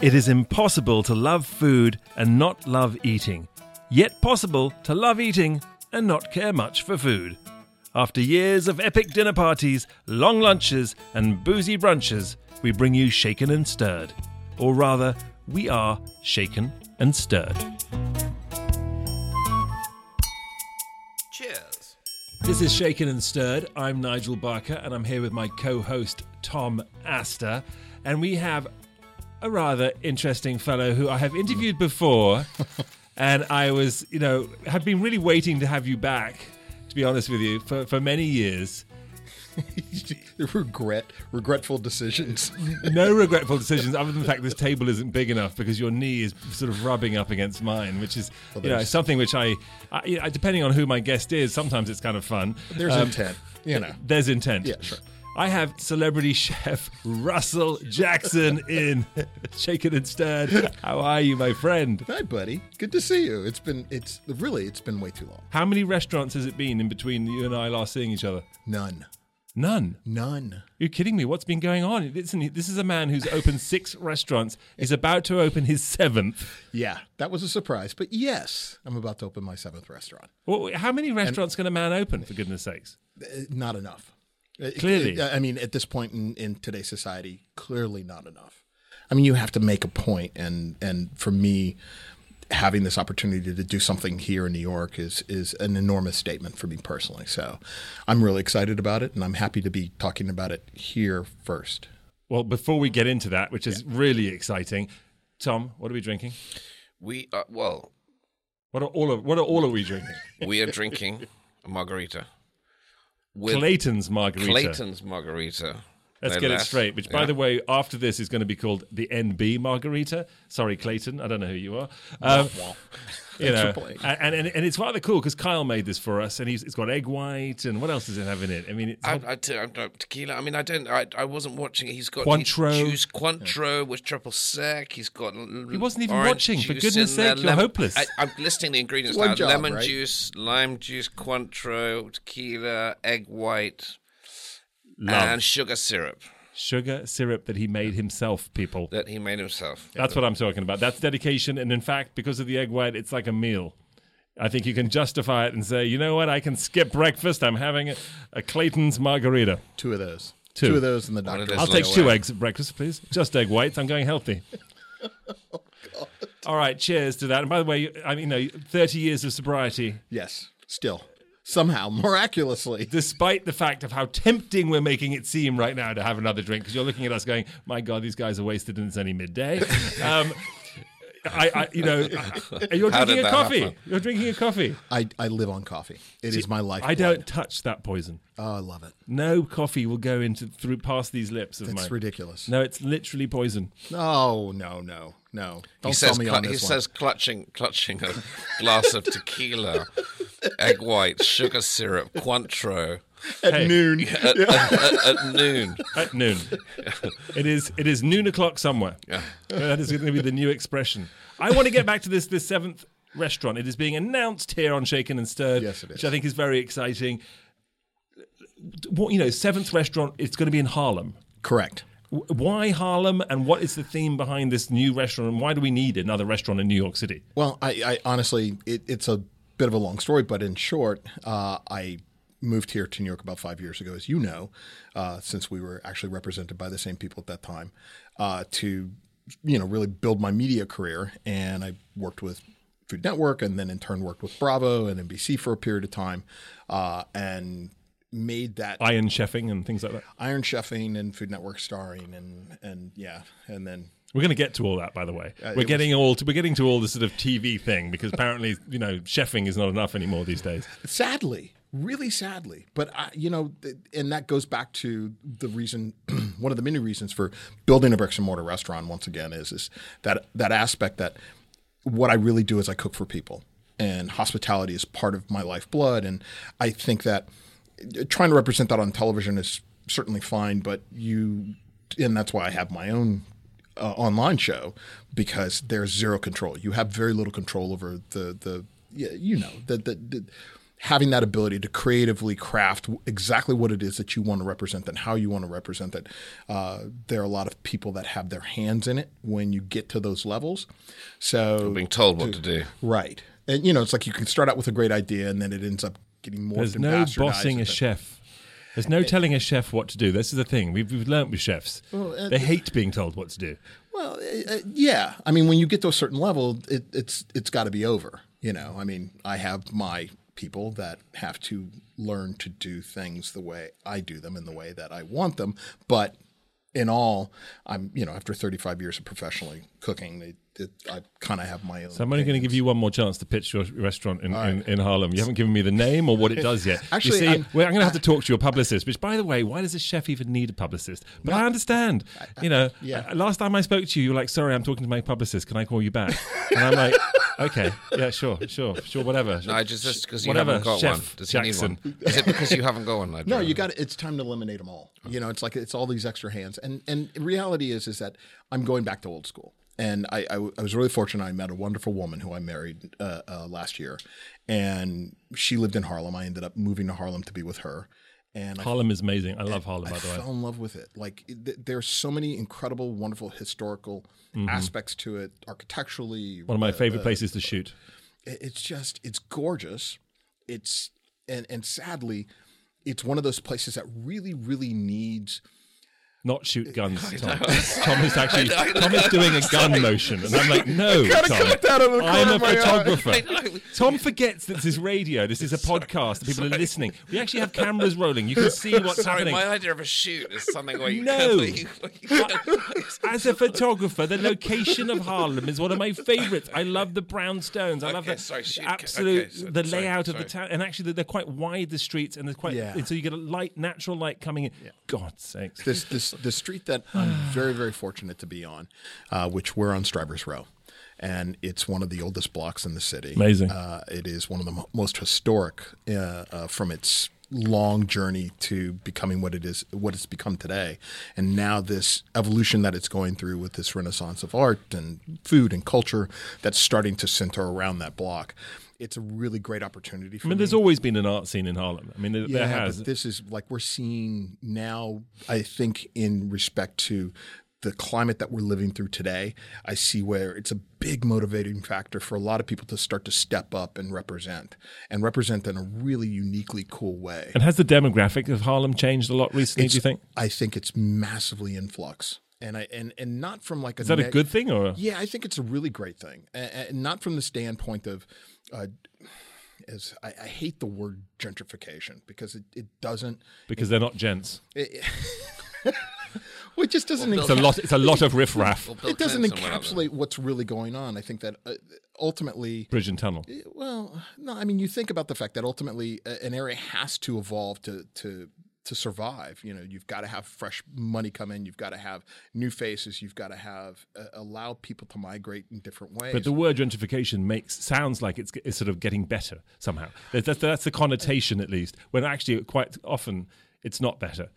It is impossible to love food and not love eating, yet possible to love eating and not care much for food. After years of epic dinner parties, long lunches, and boozy brunches, we bring you Shaken and Stirred. Or rather, we are Shaken and Stirred. Cheers. This is Shaken and Stirred. I'm Nigel Barker, and I'm here with my co host, Tom Astor. And we have a rather interesting fellow who I have interviewed before. and I was, you know, have been really waiting to have you back, to be honest with you, for, for many years. regret, regretful decisions. no regretful decisions, other than the fact this table isn't big enough because your knee is sort of rubbing up against mine, which is Well, you know something which I, I depending on who my guest is, sometimes it's kind of fun. There's Um, intent, you know. There's intent. Yeah, sure. I have celebrity chef Russell Jackson in Shaken and Stirred. How are you, my friend? Hi, buddy. Good to see you. It's been, it's really, it's been way too long. How many restaurants has it been in between you and I last seeing each other? None, None. none. You're kidding me. What's been going on? Listen, this is a man who's opened six restaurants. He's about to open his seventh. Yeah, that was a surprise. But yes, I'm about to open my seventh restaurant. Well, how many restaurants can a man open, for goodness sakes? Uh, Not enough. Uh, Clearly. uh, I mean, at this point in, in today's society, clearly not enough. I mean, you have to make a point, and and for me, having this opportunity to do something here in New York is is an enormous statement for me personally. So, I'm really excited about it, and I'm happy to be talking about it here first. Well, before we get into that, which is really exciting, Tom, what are we drinking? We are, well, What are all of what are all are we drinking? we are drinking a margarita. With Clayton's margarita. Clayton's margarita. Let's get it straight. Which, by Yeah. the way, after this is going to be called the NB Margarita. Sorry, Clayton. I don't know who you are. Um, you know, and, and and it's rather cool because Kyle made this for us, and he's it's got egg white and what else does it have in it? I mean, it's I, I, I don't- tequila. I mean, I don't. I, I wasn't watching it. He's got Cointreau. he's juice Cointreau with triple sec. He's got. He wasn't even watching, for goodness uh, sake, you're hopeless. I, I'm listing the ingredients now: job, lemon right? juice, lime juice, Cointreau, tequila, egg white, love. and sugar syrup sugar syrup that he made himself. People, that he made himself. that's what I'm talking about. That's dedication, and in fact, because of the egg white, it's like a meal. I think you can justify it and say, you know what, I can skip breakfast. I'm having a, a Clayton's margarita. Two of those. Two. Two of those, and the One doctor. I'll take two away. eggs at breakfast, please. Just egg whites. I'm going healthy. Oh, All right, cheers to that. And by the way, I mean, you know, 30 years of sobriety, Yes, still somehow miraculously. despite the fact of how tempting we're making it seem right now to have another drink, because you're looking at us going, my God, these guys are wasted and it's only midday. Um, I, I, you know, I- you're drinking a coffee. happen? You're drinking a coffee. I, I live on coffee. It is my life. I don't touch that poison. Oh, I love it. No coffee will go into through past these lips of It's mine. ridiculous. No, it's literally poison. No, no, no, no. Don't He sell says, me cl- on he one. says clutching, clutching a glass of tequila, egg white, sugar syrup, Cointreau at Hey. noon. at, at, at, at noon. At noon. it is it is noon o'clock somewhere. Yeah. That is going to be the new expression. I want to get back to this this seventh restaurant. It is being announced here on Shaken and Stirred, Yes, it is. which I think is very exciting. What you know, seventh restaurant. It's going to be in Harlem. Correct. Why Harlem, and what is the theme behind this new restaurant? And why do we need another restaurant in New York City? Well, I, I honestly, it, it's a bit of a long story, but in short, uh, I moved here to New York about five years ago, as you know, uh, since we were actually represented by the same people at that time, uh, to you know really build my media career, and I worked with Food Network, and then in turn worked with Bravo and NBC for a period of time, uh, and made that Iron chefing and things like that. Iron Chefing and Food Network starring, and and yeah, and then We're going to get to all that, by the way. Uh, we're getting all to, we're getting to all the sort of TV thing because apparently, you know, chefing is not enough anymore these days. sadly really sadly but I, you know th- and that goes back to the reason one of the many reasons for building a bricks and mortar restaurant once again is is that that aspect that what i really do is i cook for people and hospitality is part of my lifeblood and i think that uh, trying to represent that on television is certainly fine but you and that's why i have my own uh, online show because there's zero control. You have very little control over the the yeah, you know the the, the having that ability to creatively craft exactly what it is that you want to represent and how you want to represent it. Uh, there are a lot of people that have their hands in it when you get to those levels. So Being told what to do. right, and you know, it's like you can start out with a great idea and then it ends up getting more. There's no bossing a chef. There's no telling a chef what to do. This is the thing we've, we've learnt with chefs. uh, they hate being told what to do. Well, uh, uh, yeah. I mean, when you get to a certain level, it, it's it's got to be over. You know, I mean, I have my people that have to learn to do things the way I do them and the way that I want them. But in all, I'm you know, after 35 years of professionally cooking, it, it, I kind of have my own. So I'm only going to give you one more chance to pitch your restaurant in, in, in Harlem. You haven't given me the name or what it does yet. Actually, you see, I'm- well, I'm going to have to talk to your publicist. Which, by the way, why does a chef even need a publicist? But I understand. you know, yeah. uh, last time I spoke to you, you were like, "Sorry, I'm talking to my publicist. Can I call you back?" and I'm like, "Okay, yeah, sure, sure, sure, whatever." No, just just because you Whatever, haven't got Chef one. Does he need one? Is it because you haven't got one? I No, you know. got It's time to eliminate them all. You know, it's like it's all these extra hands, and and reality is is that I'm going back to old school. And I, I, I was really fortunate. I met a wonderful woman who I married uh, uh, last year, and she lived in Harlem. I ended up moving to Harlem to be with her, and I Harlem is amazing. I love Harlem, by the way. I fell in love with it. Like th- there's so many incredible, wonderful historical aspects to it, architecturally. Mm-hmm. One of my favorite places to shoot. it's just it's gorgeous it's and and sadly it's one of those places that really really needs Not shoot guns, Tom. Tom is actually Tom is doing a gun motion, and I'm like, no, Tom. cut that out of the corner I'm a of my eye. photographer. Tom forgets that this is radio. This is a podcast. People are listening. We actually have cameras rolling. You can see what's Sorry, happening. my idea of a shoot is something where you No. where you- where you- As a photographer, the location of Harlem is one of my favorites. I love the brownstones. I love Okay, the sorry, shoot. absolute Okay, so- the sorry, layout of the town. And actually, they're quite wide the streets, and there's quite Yeah. and so you get a light, natural light coming in. God's sakes. this this the street that I'm very very fortunate to be on, uh, which we're on Strivers Row, and it's one of the oldest blocks in the city. Amazing. Uh, it is one of the mo- most historic uh, uh, from its long journey to becoming what it is what it's become today and now this evolution that it's going through with this renaissance of art and food and culture that's starting to center around that block it's a really great opportunity for I mean, me. there's always been an art scene in Harlem. I mean, there, there Yeah, has. but this is like we're seeing now. I think in respect to the climate that we're living through today, I see where it's a big motivating factor for a lot of people to start to step up and represent, and represent in a really uniquely cool way. and has the demographic of Harlem changed a lot recently? do you think? I think it's massively in flux, and I and and not from like a Is that a neg- good thing or? yeah, I think it's a really great thing, and not from the standpoint of, uh, as I, I hate the word gentrification because it, it doesn't, Because they're not gents. well, it just doesn't. It's a lot. It's a lot of riffraff. Well, Bill it doesn't Clinton went up there. encapsulate what's really going on. I think that uh, ultimately, Bridge and tunnel. well, no, I mean, you think about the fact that ultimately uh, an area has to evolve to to to survive. You know, you've got to have fresh money come in. You've got to have new faces. You've got to have uh, allow people to migrate in different ways. But the word gentrification makes sounds like it's, it's sort of getting better somehow. That's, that's, that's the connotation, at least. When actually, quite often, it's not better.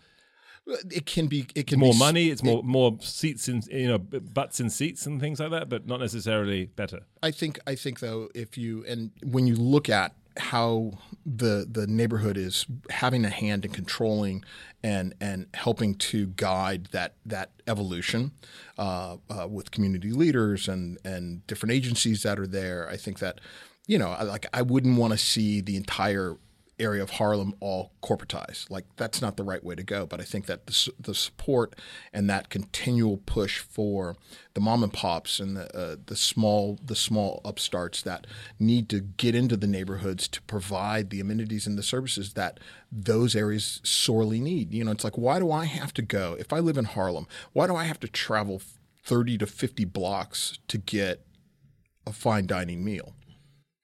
it can be. It can More be, money. It's more more seats in you know butts in seats and things like that, but not necessarily better. I think I think though if you and when you look at how the the neighborhood is having a hand in controlling and and helping to guide that that evolution uh, uh, with community leaders and and different agencies that are there, I think that you know like I wouldn't want to see the entire area of Harlem all corporatized. Like that's not the right way to go. But I think that the, the support and that continual push for the mom and pops and the uh, the small the small upstarts that need to get into the neighborhoods to provide the amenities and the services that those areas sorely need. You know, it's like why do I have to go if I live in Harlem? Why do I have to travel thirty to fifty blocks to get a fine dining meal?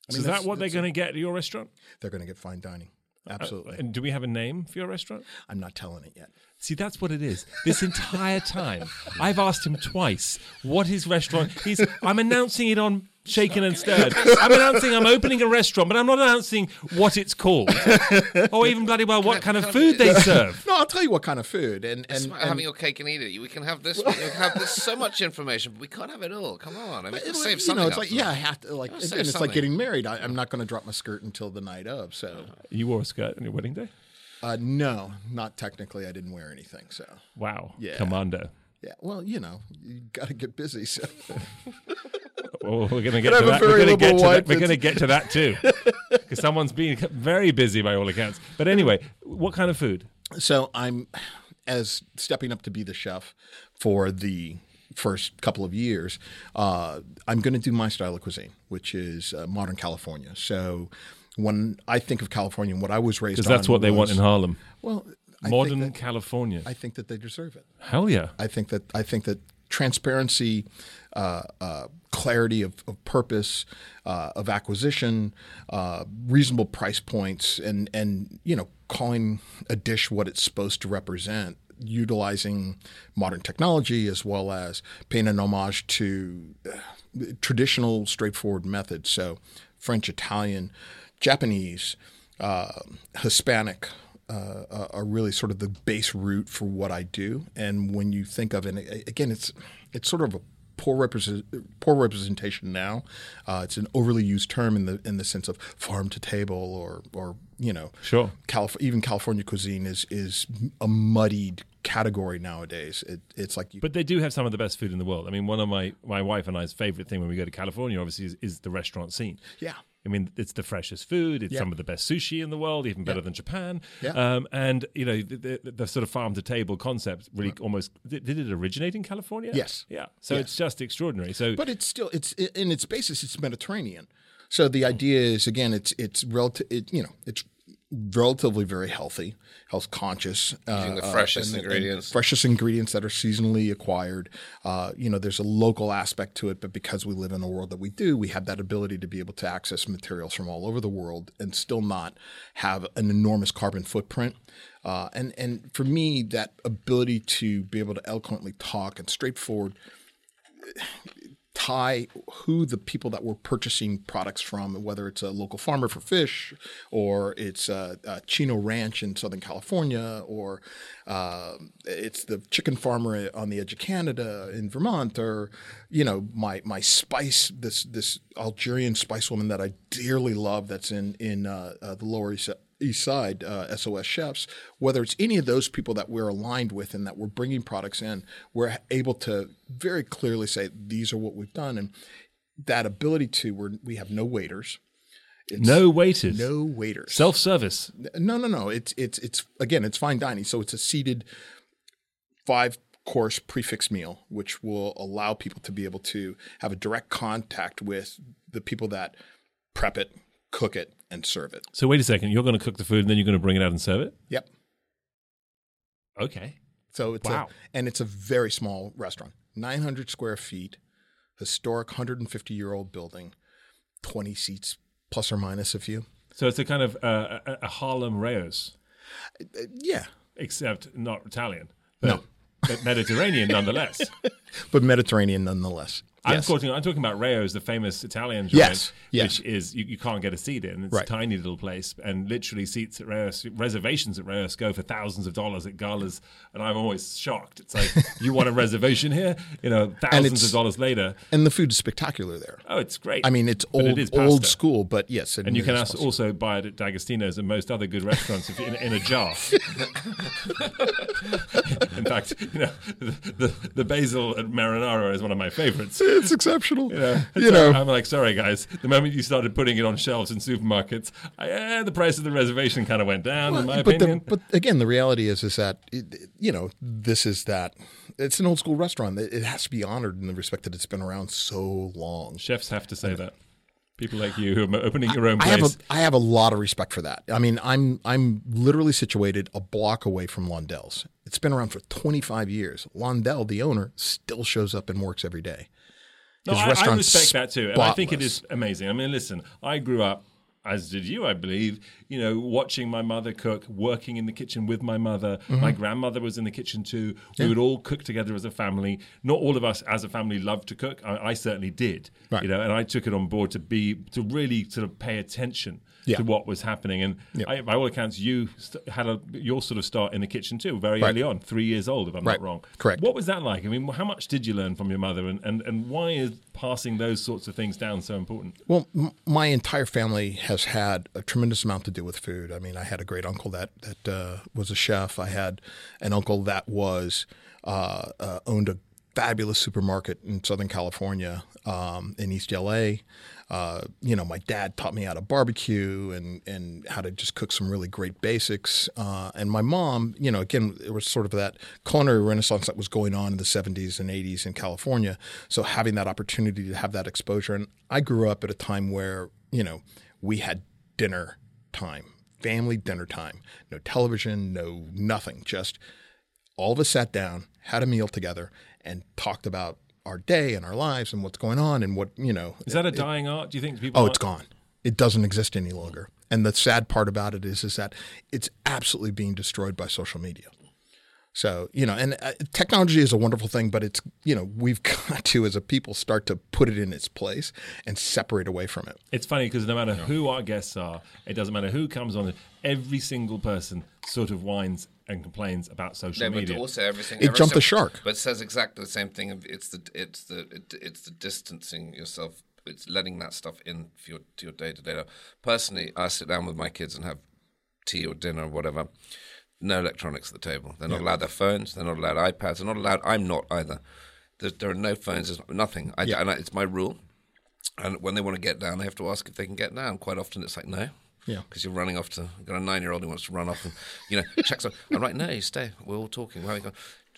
I So is that what they're going to get at your restaurant? They're going to get fine dining. Uh, Absolutely. And do we have a name for your restaurant? I'm not telling it yet. See, that's what it is. This entire time, I've asked him twice what his restaurant. He's. I'm announcing it on Shaken and Stirred. I'm announcing I'm opening a restaurant, but I'm not announcing what it's called, or even bloody well what kind of food they serve. No, I'll tell you what kind of food. And and, about and having your cake and eating it. We can have this. We can have this so much information, but we can't have it all. Come on, I mean, it- let's save you something. know, it's like yeah, I have to like Let's again, save it's like getting married. I, I'm not going to drop my skirt until the night of. So You wore a skirt on your wedding day. uh, no, not technically. I didn't wear anything. So Wow, Yeah. commando. Yeah, well, you know, you got to get busy. So Well, we're going to get to that. We're going to get to that. We're going to get to that too, because someone's been very busy by all accounts. But anyway, what kind of food? So I'm as stepping up to be the chef for the first couple of years. Uh, I'm going to do my style of cuisine, which is uh, modern California. So when I think of California, and what I was raised Because that's what they want in Harlem. Well, Modern that, California. I think that they deserve it. Hell yeah. I think that I think that transparency, uh, uh, clarity of, of purpose, uh, of acquisition, uh, reasonable price points, and and you know calling a dish what it's supposed to represent, utilizing modern technology as well as paying an homage to uh, traditional, straightforward methods. So French, Italian, Japanese, uh, Hispanic uh, are really sort of the base root for what I do. And when you think of it, and again, it's it's sort of a poor represent, poor representation now. Uh, it's an overly used term in the in the sense of farm to table or or you know Sure. Calif- even California cuisine is is a muddied category nowadays. It, it's like you, But they do have some of the best food in the world. I mean, one of my, my wife and I's favorite thing when we go to California, obviously, is, is the restaurant scene. yeah. I mean, it's the freshest food. It's Yeah. some of the best sushi in the world, even better than Japan. Yeah. Um, and you know, the, the, the sort of farm to table concept really almost did, did it originate in California? Yes. Yeah. So Yes. it's just extraordinary. So But it's still it's in its basis it's Mediterranean. So the idea is again it's it's relative it, you know it's relatively very healthy, health conscious, Using the uh, freshest and- and ingredients. freshest ingredients that are seasonally acquired. Uh, you know, there's a local aspect to it, but because we live in the world that we do, we have that ability to be able to access materials from all over the world and still not have an enormous carbon footprint. Uh, and and for me, that ability to be able to eloquently talk and straightforward tie who the people that we're purchasing products from, whether it's a local farmer for fish, or it's a, a Chino Ranch in Southern California, or uh, it's the chicken farmer on the edge of Canada in Vermont, or you know my my spice this this Algerian spice woman that I dearly love that's in in uh, uh, the Lower East. East Side uh, SOS chefs, whether it's any of those people that we're aligned with and that we're bringing products in, we're able to very clearly say these are what we've done, and that ability to we're, we have no waiters, it's no waiters. no waiters, Self service. no, no, no. It's it's it's again, it's fine dining, so it's a seated five course prefix meal, which will allow people to be able to have a direct contact with the people that prep it, cook it, and serve it. So wait a second. You're going to cook the food and then you're going to bring it out and serve it? Yep. Okay. So it's Wow. a, and it's a very small restaurant, 900 square feet, historic 150 year old building, 20 seats plus or minus a few. So it's a kind of uh, a, a Harlem Rao's, Uh, yeah, except not Italian. But, No. but Mediterranean nonetheless. but Mediterranean nonetheless. I'm talking. I'm talking about Rao's, the famous Italian joint, Yes, yes. which is you, you can't get a seat in. It's Right. a tiny little place, and literally seats at Rao's, reservations at Rao's go for thousands of dollars at galas, and I'm always shocked. It's like you want a reservation here, you know, thousands of dollars later. and the food is spectacular there. Oh, it's great. I mean, it's old, it old school, but yes. And you can also, also buy it at D'Agostino's and most other good restaurants if in, in a jar. in fact, you know, the, the, the basil at Marinara is one of my favorites. It's exceptional. Yeah. You So know, I'm like, sorry guys. The moment you started putting it on shelves in supermarkets, I, eh, the price of the reservation kind of went down, in my but, opinion. the, but again, the reality is is that you know this is that it's an old school restaurant. It has to be honored in the respect that it's been around so long. Chefs have to say that. People like you who are opening your own I have place. a I have a lot of respect for that. I mean, I'm I'm literally situated a block away from Londel's. It's been around for 25 years. Londell, the owner, still shows up and works every day. No, I, I respect that too, and I think it is amazing. I mean, listen, I grew up. as did you, I believe, you know, watching my mother cook, working in the kitchen with my mother. My grandmother was in the kitchen too. We would all cook together as a family. Not all of us as a family loved to cook. I, I certainly did, Right. you know, and I took it on board to be to really sort of pay attention Yeah. to what was happening. And. I, by all accounts, you st- had a your sort of start in the kitchen too, very Right. early on, three years old, if I'm Right. not wrong. Correct. What was that like? I mean, how much did you learn from your mother, and, and, and why is passing those sorts of things down so important? Well, m- my entire family has had a tremendous amount to do with food. I mean, I had a great uncle that that uh, was a chef. I had an uncle that was uh, uh, owned a fabulous supermarket in Southern California, um, in East LA. Uh, you know, my dad taught me how to barbecue and and how to just cook some really great basics. Uh, and my mom, you know, again, it was sort of that culinary renaissance that was going on in the 70s and 80s in California. So having that opportunity to have that exposure, and I grew up at a time where you know we had dinner time, family dinner time, no television, no nothing, just all of us sat down, had a meal together, and talked about our day and our lives and what's going on and what you know. Is that a dying art? Do you think people? Oh, aren't- it's gone. It doesn't exist any longer. And the sad part about it is, is that it's absolutely being destroyed by social media. So you know, and uh, technology is a wonderful thing, but it's you know we've got to as a people start to put it in its place and separate away from it. It's funny because no matter who our guests are, it doesn't matter who comes on. Every single person sort of whines and complains about social Yeah, but media. also everything. It every jumped the shark. But it says exactly the same thing. It's the it's the it, it's the distancing yourself. It's letting that stuff in for your to your day to day life. Personally, I sit down with my kids and have tea or dinner or whatever. No electronics at the table. They're not allowed their phones. They're not allowed iPads. They're not allowed. I'm not either. There, there are no phones. There's nothing. I, Yeah. and I, it's my rule. And when they want to get down, they have to ask if they can get down. Quite often, it's like no. Yeah. Because you're running off to got a nine year old who wants to run off and you know checks on. I'm like, no, you stay. We're all talking. We're having a-"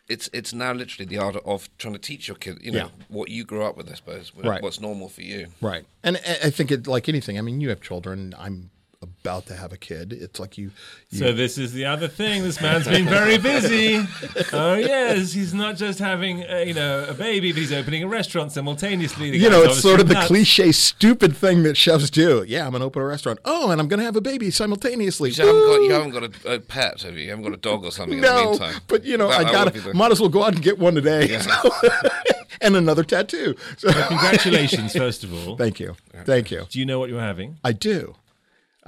It's it's now literally the art of trying to teach your kid, you know, Yeah. what you grew up with. I suppose Right. what's normal for you. Right. And I I think it like anything. I mean, you have children. I'm about to have a kid. It's like you. you So this is the other thing. This man's been very busy. Oh yes, he's not just having uh, you know a baby, but he's opening a restaurant simultaneously. The you know, it's sort of the nuts. cliche, stupid thing that chefs do. Yeah, I'm going to open a restaurant. Oh, and I'm going to have a baby simultaneously. You haven't got you haven't got a, a pet, have you? You haven't got a dog or something in the No, meantime. but you know, That- I gotta the- might as well go out and get one today. So- and another tattoo. So, Congratulations, first of all. thank you, thank you. Do you know what you're having? I do.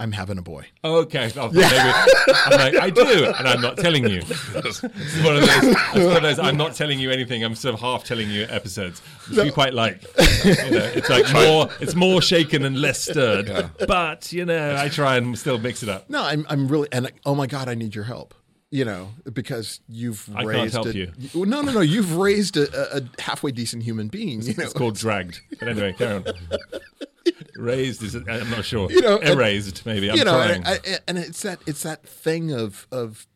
I'm having a boy. Okay. Oh, I'm like, I do, and I'm not telling you. This is one of those. It's one of those. I'm not telling you anything. I'm sort of half telling you episodes, which we quite like. You know, it's like more. It's more shaken and less stirred. But you know, I try and still mix it up. No, I'm I'm really and oh my god, I need your help. You know, because you've I can't raised help a, you. No, no, no. You've raised a, a, a halfway decent human being. You know, It's called dragged. But anyway, carry on. Raised is. I'm not sure. You know, and- erased maybe. I'm you know, trying. and, and it's that it's that thing of of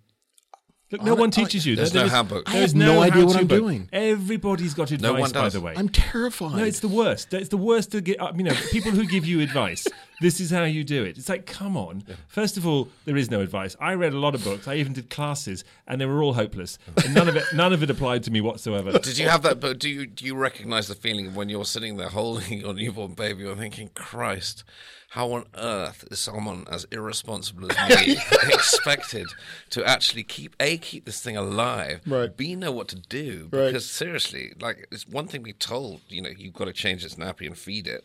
Look, no one teaches you. There's There no is- handbook. I There's have no idea what how-to I'm book. doing. Everybody's got advice, one by the way. I'm terrified. No, it's the worst. It's the worst to get. You know, people who give you advice. This is how you do it. It's like, come on. First of all, there is no advice. I read a lot of books. I even did classes, and they were all hopeless. And none of it, none of it applied to me whatsoever. Did you have that? But do you do you recognise the feeling of when you're sitting there holding your newborn baby? You're thinking, Christ, how on earth is someone as irresponsible as me expected to actually keep a keep this thing alive, Right. b know what to do? Right. Because seriously, like it's one thing be told, you know, you've got to change its nappy and feed it.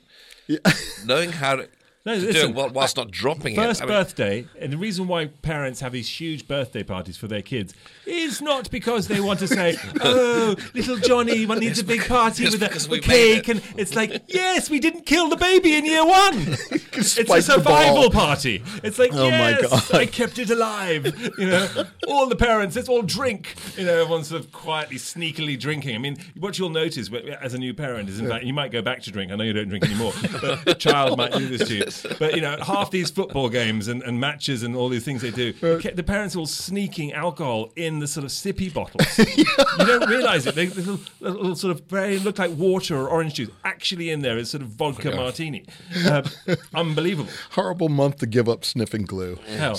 Knowing how to, No, to do listen, it while- whilst not dropping First it. I mean, birthday, and the reason why parents have these huge birthday parties for their kids is not because they want to say, "Oh, little Johnny one needs a big party with a, a cake," it. and it's like, "Yes, we didn't kill the baby in year one. it's a survival party. It's like, Oh my yes, God. I kept it alive. You know, all the parents, let's all drink. You know, everyone's sort of quietly, sneakily drinking. I mean, what you'll notice as a new parent is, in fact, you might go back to drink. I know you don't drink anymore, but a child might do this to you. But you know, half these football games and, and matches and all these things they do, the the parents are all sneaking alcohol in the sort of sippy bottles. You don't realise it. They, they little, little sort of very look like water or orange juice. Actually, in there is sort of vodka martini. Uh, unbelievable. horrible month to give up sniffing glue. Hell.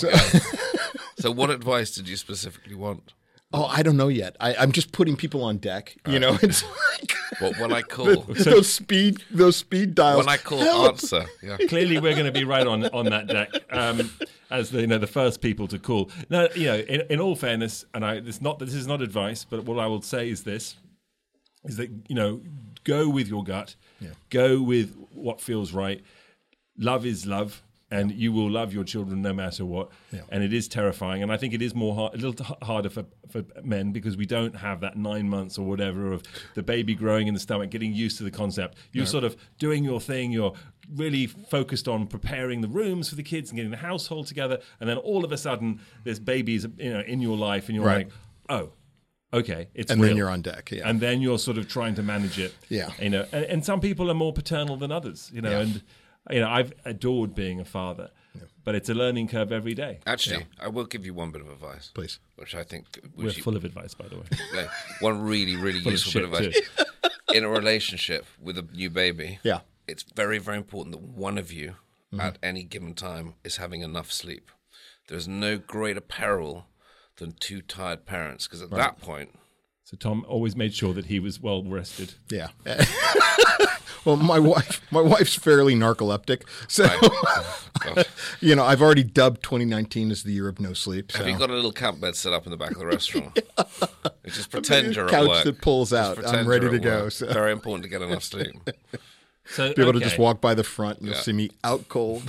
so, what advice did you specifically want? Oh, I don't know yet. I, I'm just putting people on deck. You know, it's like What when I call those speed those speed dials. when I call Help! answer. Yeah. Clearly, we're going to be right on on that deck um, as the you know the first people to call. Now, you know, in, in all fairness, and I this not this is not advice, but what I will say is this: is that you know, go with your gut, yeah. go with what feels right. Love is love. And you will love your children no matter what, Yeah. and it is terrifying. And I think it is more hard, a little t- harder for, for men because we don't have that nine months or whatever of the baby growing in the stomach, getting used to the concept. You're sort of doing your thing. You're really focused on preparing the rooms for the kids and getting the household together, and then all of a sudden, there's babies, you know, in your life, and you're Right. like, oh, okay, it's and real. then you're on deck. Yeah. and then you're sort of trying to manage it. Yeah. you know, and, and some people are more paternal than others. You know, Yeah. and you know, I've adored being a father, but it's a learning curve every day. Actually, I will give you one bit of advice, Please. which I think We're which you- full of advice, by the way. like, one really, really useful bit of advice. In a relationship with a new baby, Yeah. it's very, very important that one of you mm-hmm. at any given time is having enough sleep. There's no greater peril than two tired parents because at that point, So Tom always made sure that he was well rested. Yeah. well, my wife, my wife's fairly narcoleptic, so gosh, you know I've already dubbed 2019 as the year of no sleep. So. have you got a little camp bed set up in the back of the restaurant? You Just pretend you're at couch work. that pulls out. I'm ready to go. So. Very important to get enough sleep. So Be able to just walk by the front and you'll Yeah. see me out cold.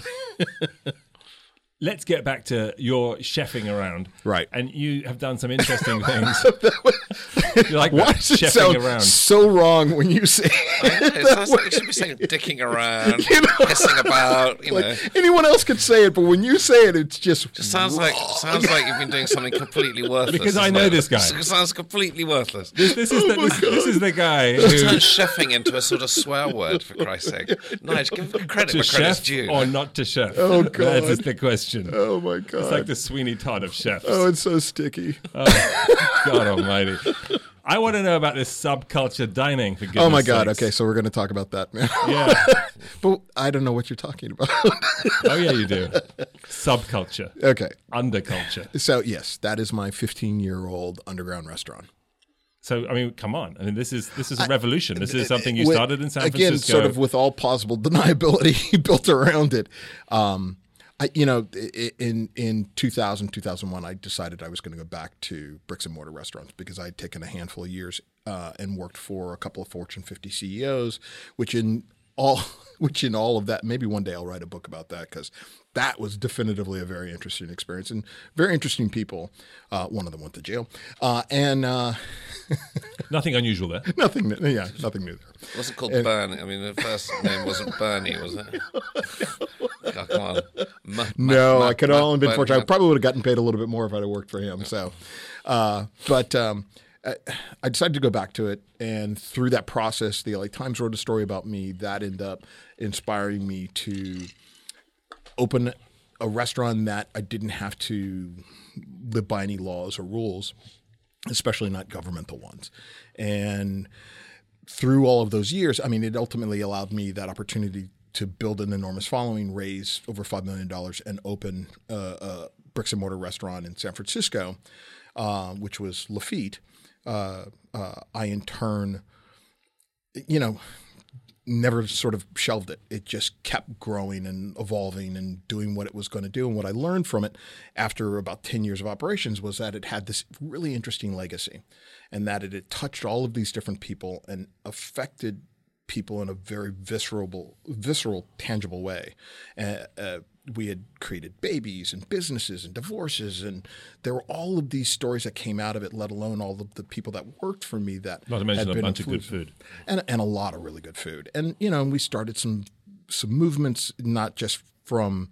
Let's get back to your chefing around. Right. And you have done some interesting things. You're like Why that, does it chefing sound around. so wrong when you say it sounds like you should be saying dicking around, you know? pissing about. You know, anyone else could say it, but when you say it, it's just Just sounds like sounds like you've been doing something completely worthless. Because I know like- this guy. It sounds completely worthless. This, this is oh the, this, this is the guy Turn who chefing into a sort of swear word for Christ's sake. Nige, give credit to where credit's due. or not to chef. Oh, God. is the question. Oh my god, It's like the Sweeney Todd of chefs. oh, it's so sticky. God Almighty! I want to know about this subculture dining. For oh my god. sakes. Okay, so we're going to talk about that now. Yeah. but I don't know what you're talking about. Oh yeah, you do. Subculture, okay, underculture. so yes, that is my 15 year old underground restaurant. So I mean, come on. I mean, this is this is a revolution. This is something you started in San again, Francisco. sort of with all possible deniability built around it. Um, I, you know, in in 2000, 2001, I decided I was going to go back to bricks and mortar restaurants because I had taken a handful of years uh, and worked for a couple of Fortune 50 CEOs, which in all which in all of that maybe one day I'll write a book about that because that was definitively a very interesting experience and very interesting people. Uh, one of them went to jail, uh, and uh, Nothing unusual there. nothing. new- Yeah, nothing new there. It wasn't called Bernie. I mean, the first name wasn't Bernie, was it? Oh, come on. Ma- No, ma- I could ma- have only been ma- fortunate. I probably would have gotten paid a little bit more if I'd have worked for him. So, uh, but um, I, decided to go back to it, and through that process, the LA Times wrote a story about me that ended up inspiring me to open a restaurant that I didn't have to live by any laws or rules, especially not governmental ones, and through all of those years, I mean, it ultimately allowed me that opportunity to build an enormous following, raise over $5 million, and open a, a bricks and mortar restaurant in San Francisco, uh, which was Lafitte. Uh, uh, I, in turn, you know, never sort of shelved it. It just kept growing and evolving and doing what it was going to do. And what I learned from it after about 10 years of operations was that it had this really interesting legacy and that it had touched all of these different people and affected people in a very visceral, visceral, tangible way. Uh, uh, we had created babies and businesses and divorces, and there were all of these stories that came out of it. Let alone all of the people that worked for me that Not to mention a been bunch of good food. and and a lot of really good food. And you know, and we started some some movements, not just from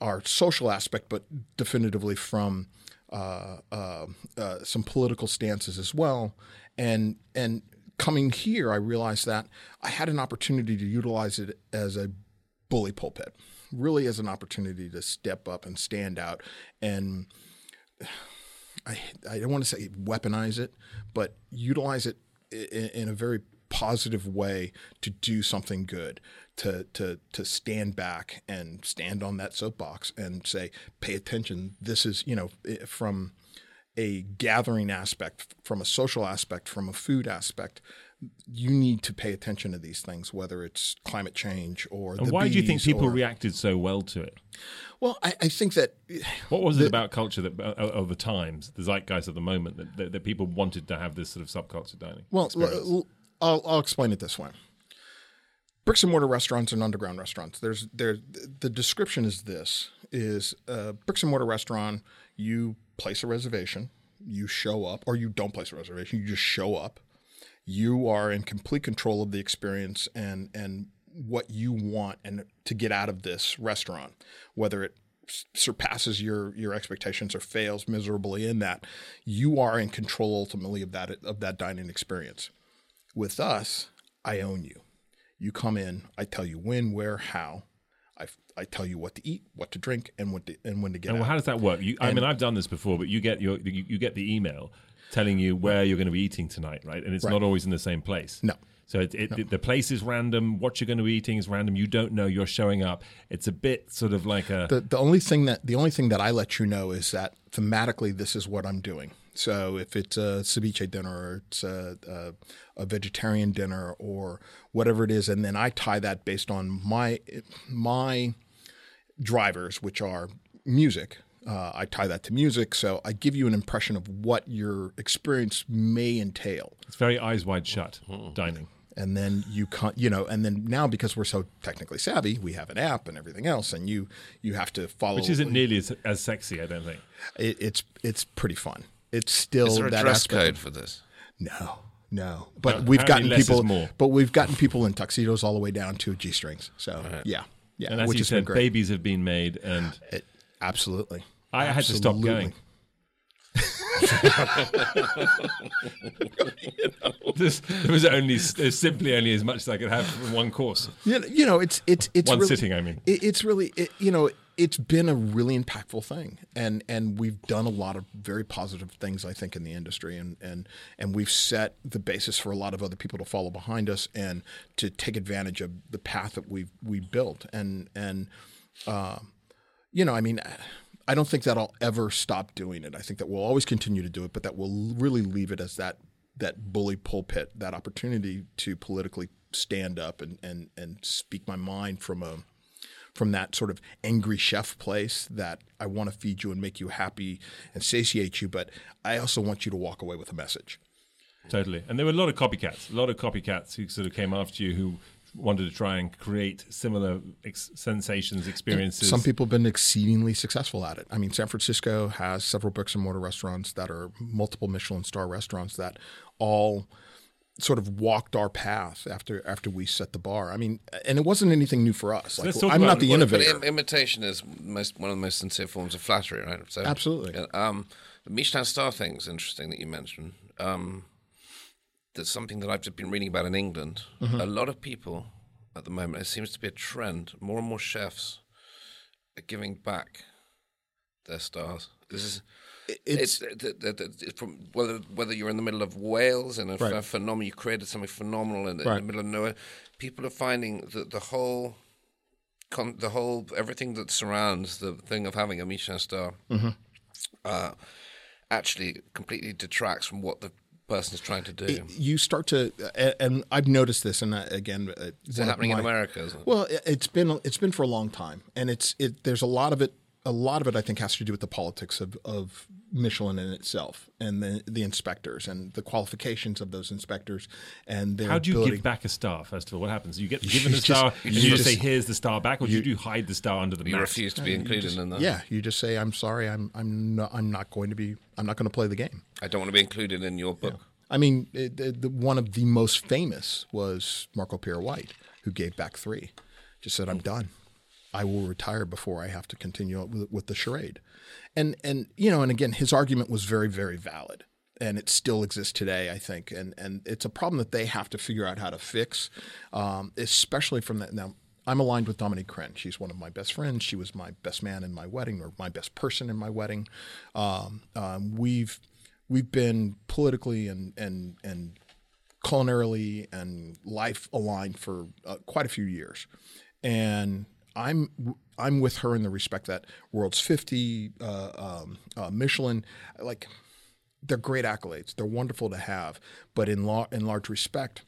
our social aspect, but definitively from uh, uh, uh, some political stances as well. And and coming here, I realized that I had an opportunity to utilize it as a bully pulpit, really as an opportunity to step up and stand out and I, I don't want to say weaponize it, but utilize it in, in a very positive way to do something good, to, to, to stand back and stand on that soapbox and say, pay attention. This is, you know, from a gathering aspect, from a social aspect, from a food aspect, you need to pay attention to these things, whether it's climate change or. And the why do you think people or- reacted so well to it? Well, I, I think that What was it about culture that uh, of the times, the zeitgeist of the moment, that, that, that people wanted to have this sort of subculture dining? Well, experience? l- l- I'll, I'll explain it this way. Bricks and mortar restaurants and underground restaurants. There's there the description is this is a bricks and mortar restaurant. You place a reservation, you show up, or you don't place a reservation. You just show up. You are in complete control of the experience and and what you want and to get out of this restaurant, whether it surpasses your your expectations or fails miserably in that, you are in control ultimately of that of that dining experience. With us, I own you. You come in, I tell you when, where, how. I, I tell you what to eat, what to drink, and what to, and when to get And out. how does that work? You, I mean, I've done this before, but you get your you, you get the email telling you where you're going to be eating tonight, right? And it's not always in the same place. No. So it, it, the place is random. What you're going to be eating is random. You don't know. You're showing up. It's a bit sort of like a. the the only thing that the only thing that I let you know is that thematically this is what I'm doing. So if it's a ceviche dinner or it's a, a, a vegetarian dinner or whatever it is, and then I tie that based on my my drivers, which are music. Uh, I tie that to music, so I give you an impression of what your experience may entail. it's very eyes wide shut dining. and then you can you know and then now because we're so technically savvy we have an app and everything else and you you have to follow Which isn't nearly as, as sexy, I don't think. it, it's it's pretty fun it's still Is there a that dress aspect code for this? no no but No, we've gotten less is people more. but we've gotten people in tuxedos all the way down to g-strings so yeah yeah And as which you has been said, great babies have been made, and It- absolutely I had to stop going. This- there was only there's simply only as much as I could have from one course. you know, you know it's it's it's One really, sitting, I mean. it, it's really it, you know it's been a really impactful thing and and we've done a lot of very positive things i think in the industry and and and we've set the basis for a lot of other people to follow behind us and to take advantage of the path that we've we built and and uh, you know i mean i don't think that i'll ever stop doing it i think that we'll always continue to do it but that we'll really leave it as that that bully pulpit that opportunity to politically stand up and and and speak my mind from a from that sort of angry chef place that I want to feed you and make you happy and satiate you, but I also want you to walk away with a message. Totally. And there were a lot of copycats, a lot of copycats who sort of came after you who wanted to try and create similar ex- sensations, experiences. Some people have been exceedingly successful at it. I mean, San Francisco has several bricks and mortar restaurants that are multiple Michelin star restaurants that all sort of walked our path after after we set the bar. I mean, and it wasn't anything new for us. Like, let's talk I'm about not the what- But innovator. im- imitation is most one of the most sincere forms of flattery, right? So, Absolutely. Um, the Michelin star thing is interesting that you mentioned. Um, that's something that I've just been reading about in England. Mm-hmm. A lot of people at the moment, it seems to be a trend. More and more chefs are giving back their stars. This is. It's- It's, from whether whether you're in the middle of Wales and a, Right. a phenomenal, you created something phenomenal in, the- in the middle of nowhere. People are finding that the whole con- the whole everything that surrounds the thing of having a Michelin star Mm-hmm. uh, actually completely detracts from what the person is trying to do. it- you start to, and I've noticed this, and uh, again, uh, is it happening in America? It? Well, it- it's been it's been for a long time, and it's it. There's a lot of it. A lot of it, I think, has to do with the politics of, of Michelin in itself, and the the inspectors and the qualifications of those inspectors, and their How do you ability. give back a star? First of all, what happens? You get given the just- star, you and you just just- say, "Here's the star back," or do you do hide the star under the you mat? refuse to uh, be included in that. yeah, you just say, "I'm sorry, I'm I'm not, I'm not going to be I'm not going to play the game." I don't want to be included in your book. I mean, it, the, the, one of the most famous was Marco Pierre White, who gave back three. Just said, "I'm oh. done. I will retire before I have to continue with, with the charade." And and you know, and again, his argument was very very valid, and it still exists today, I think. And and it's a problem that they have to figure out how to fix, um, especially from that now. I'm aligned with Dominique Crenn. She's one of my best friends. She was my best man in my wedding, or my best person in my wedding. Um, um, we've we've been politically and and and culinarily and life aligned for uh, quite a few years, and I'm I'm with her in the respect that World's 50, uh, um, uh, Michelin, like they're great accolades. They're wonderful to have, but in law in large respect,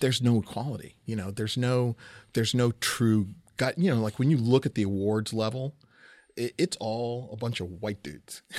there's no equality. You know, there's no there's no true gut. You know, like when you look at the awards level, it, it's all a bunch of white dudes.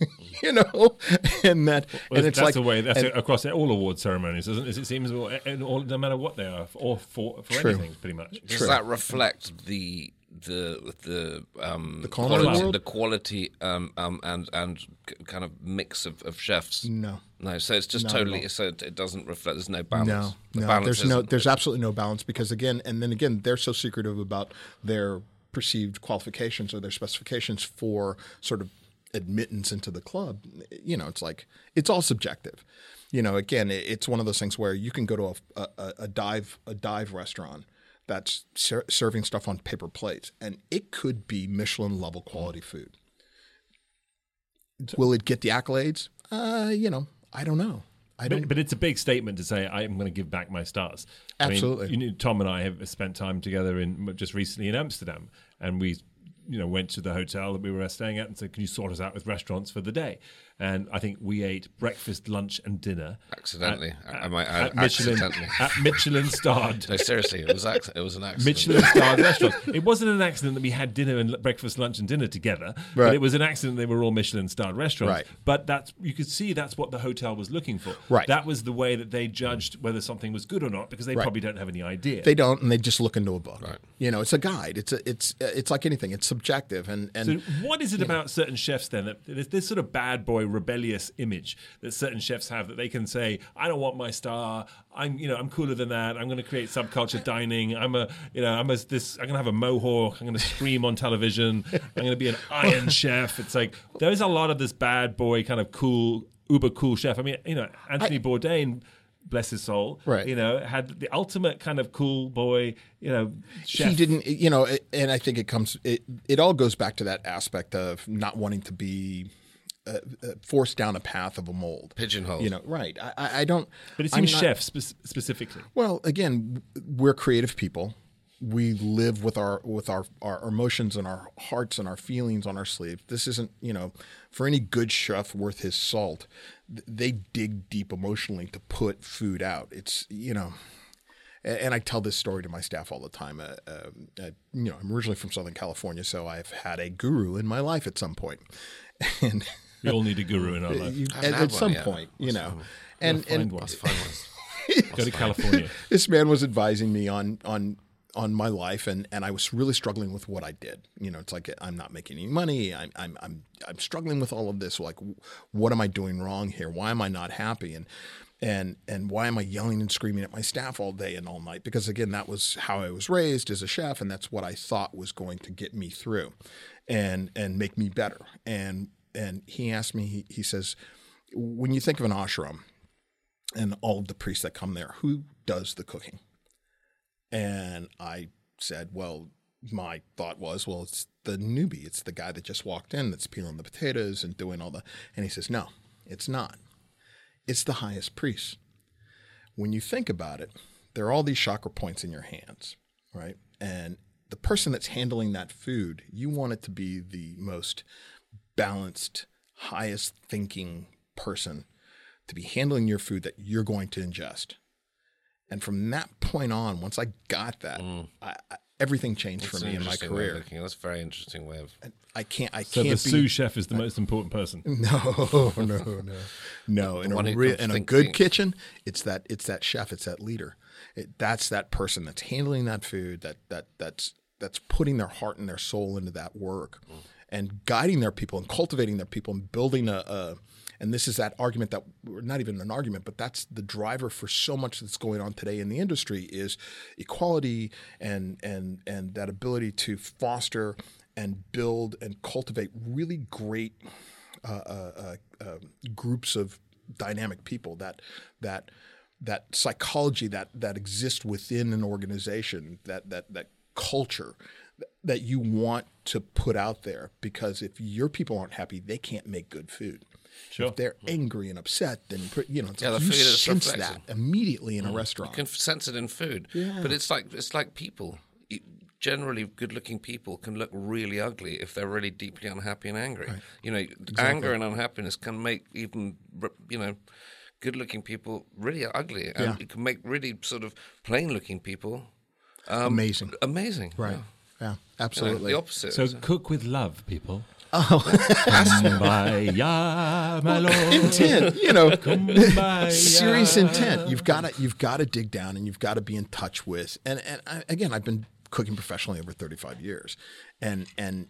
you know, and that Well, and it's that's like the way that's and- across all award ceremonies, doesn't it? It seems well, and all, no matter what they are, or for for True. anything, pretty much. Does True. that reflect the the the um the culinary quality, the quality um, um and and kind of mix of, of chefs? no. No, so it's just Not totally so it it doesn't reflect. There's no balance. No, The no, balance there's no, isn't- there's absolutely no balance because again, and then again, they're so secretive about their perceived qualifications or their specifications for sort of admittance into the club. You know, it's like it's all subjective. You know, again, it's one of those things where you can go to a, a, a dive a dive restaurant that's ser- serving stuff on paper plates, and it could be Michelin level quality food. Will it get the accolades? Uh, you know, I don't know. I don't. But, but it's a big statement to say I am going to give back my stars. I mean, Absolutely. you know, Tom and I have spent time together in just recently in Amsterdam, and we, you know, went to the hotel that we were staying at and said, "Can you sort us out with restaurants for the day?" And I think we ate breakfast, lunch, and dinner accidentally. at, I might at add, Michelin accidentally. at Michelin starred No, seriously, it was ac- it was an accident. Michelin starred restaurants. It wasn't an accident that we had dinner and breakfast, lunch, and dinner together. But it was an accident they were all Michelin starred restaurants. Right. But that's you could see that's what the hotel was looking for. Right. That was the way that they judged whether something was good or not because they Right. probably don't have any idea. They don't, and they just look into a book. Right. You know, it's a guide. It's a, it's it's like anything. It's subjective, and and so what is it about certain chefs then that there's this sort of bad boy rebellious image that certain chefs have that they can say, I don't want my star. I'm you know I'm cooler than that. I'm going to create subculture dining. I'm a you know I'm a this I'm going to have a mohawk. I'm going to scream on television. I'm going to be an iron chef. It's like there's a lot of this bad boy kind of cool uber cool chef. I mean you know Anthony Bourdain. Bless his soul. Right. You know, had the ultimate kind of cool boy, you know, chef. he didn't. You know, and I think it comes. It it all goes back to that aspect of not wanting to be. Uh, uh, forced down a path of a mold, Pigeonhole. You know, right? I, I I don't. But it seems not- chefs spe- specifically. Well, again, we're creative people. We live with our with our, our emotions and our hearts and our feelings on our sleeve. This isn't, you know, for any good chef worth his salt, they dig deep emotionally to put food out. It's, you know, a- and I tell this story to my staff all the time. Uh, uh, uh, you know, I'm originally from Southern California, so I've had a guru in my life at some point, and We all need a guru in our life. you, at, at one some yet. point, you know, and Find and one. Find one. Go to California. this man was advising me on on on my life and and I was really struggling with what I did. You know, it's like I'm not making any money. I'm I'm I'm I'm struggling with all of this. Like, what am I doing wrong here? Why am I not happy? And and and why am I yelling and screaming at my staff all day and all night? Because again, that was how I was raised as a chef, and that's what I thought was going to get me through, and and make me better. And and he asked me. He, he says, when you think of an ashram, and all of the priests that come there, who does the cooking? And I said, well, my thought was, well, it's the newbie. It's the guy that just walked in that's peeling the potatoes and doing all the. And he says, no, it's not. It's the highest priest. When you think about it, there are all these chakra points in your hands, right? And the person that's handling that food, you want it to be the most balanced, highest thinking person to be handling your food that you're going to ingest. And from that point on, once I got that, mm. I, I, everything changed That's for me in my interesting way of career. looking. That's a very interesting way of. I can't. I So the can't be. sous chef is the most important person. No, no, no, no. In a, one who re- in a good kitchen, it's that it's that chef, it's that leader. It, that's that person that's handling that food, that that that's that's putting their heart and their soul into that work, mm. And guiding their people and cultivating their people and building a. a and this is that argument that not even an argument, but that's the driver for so much that's going on today in the industry is equality and and and that ability to foster and build and cultivate really great uh, uh, uh, groups of dynamic people that that that psychology that that exists within an organization that that that culture that you want to put out there because if your people aren't happy they can't make good food Sure. if they're angry and upset then you know it's Yeah, like the you food is that immediately in a mm. restaurant You can sense it in food, yeah. but it's like it's like people. You- generally good-looking people can look really ugly if they're really deeply unhappy and angry. You know, anger and unhappiness can make even you know good-looking people really ugly, and Yeah. it can make really sort of plain-looking people um, Amazing. amazing. Right. Yeah. Yeah. You know, Absolutely. the opposite. So cook with love, people. Oh, kumbaya, my lord. intent, you know, Kumbaya. serious intent. You've got to you've got to dig down and you've got to be in touch with. And and I, again, I've been cooking professionally over 35 years, and and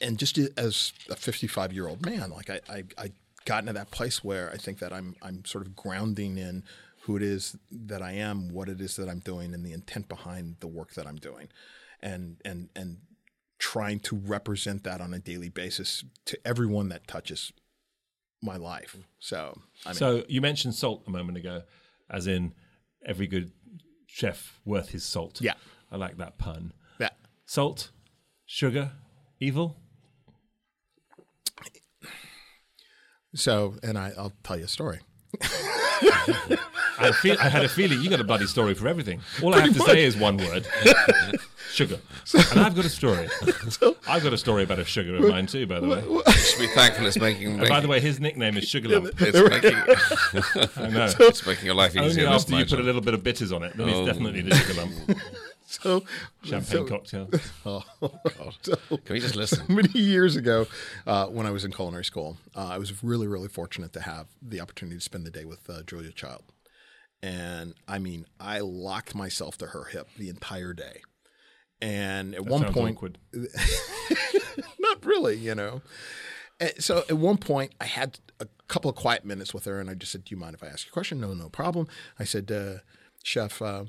and just as a 55 year old man, like I, I I got into that place where I think that I'm I'm sort of grounding in who it is that I am, what it is that I'm doing, and the intent behind the work that I'm doing, and and and trying to represent that on a daily basis to everyone that touches my life. So I mean, So you mentioned salt a moment ago, as in every good chef worth his salt. Yeah. I like that pun. yeah. Salt, sugar, evil. So, and I, I'll tell you a story. I feel I had a feeling you got a bloody story for everything. All I have to say is one word: sugar. And I've got a story. I've got a story about a sugar of mine too, by the way. You should be thankful it's making. And by the way, his nickname is Sugar Lump. it's making, I know. it's making your life easier. Only after you put a little bit of bitters on it, then it's Oh. definitely the Sugar Lump. So, Champagne so, cocktail. so Can we just listen? many years ago, uh, when I was in culinary school, uh, I was really, really fortunate to have the opportunity to spend the day with uh, Julia Child. And I mean, I locked myself to her hip the entire day. And at one point, not really, you know. And so at one point, I had a couple of quiet minutes with her, and I just said, "Do you mind if I ask you a question?" No, no problem. I said, uh, "Chef, uh,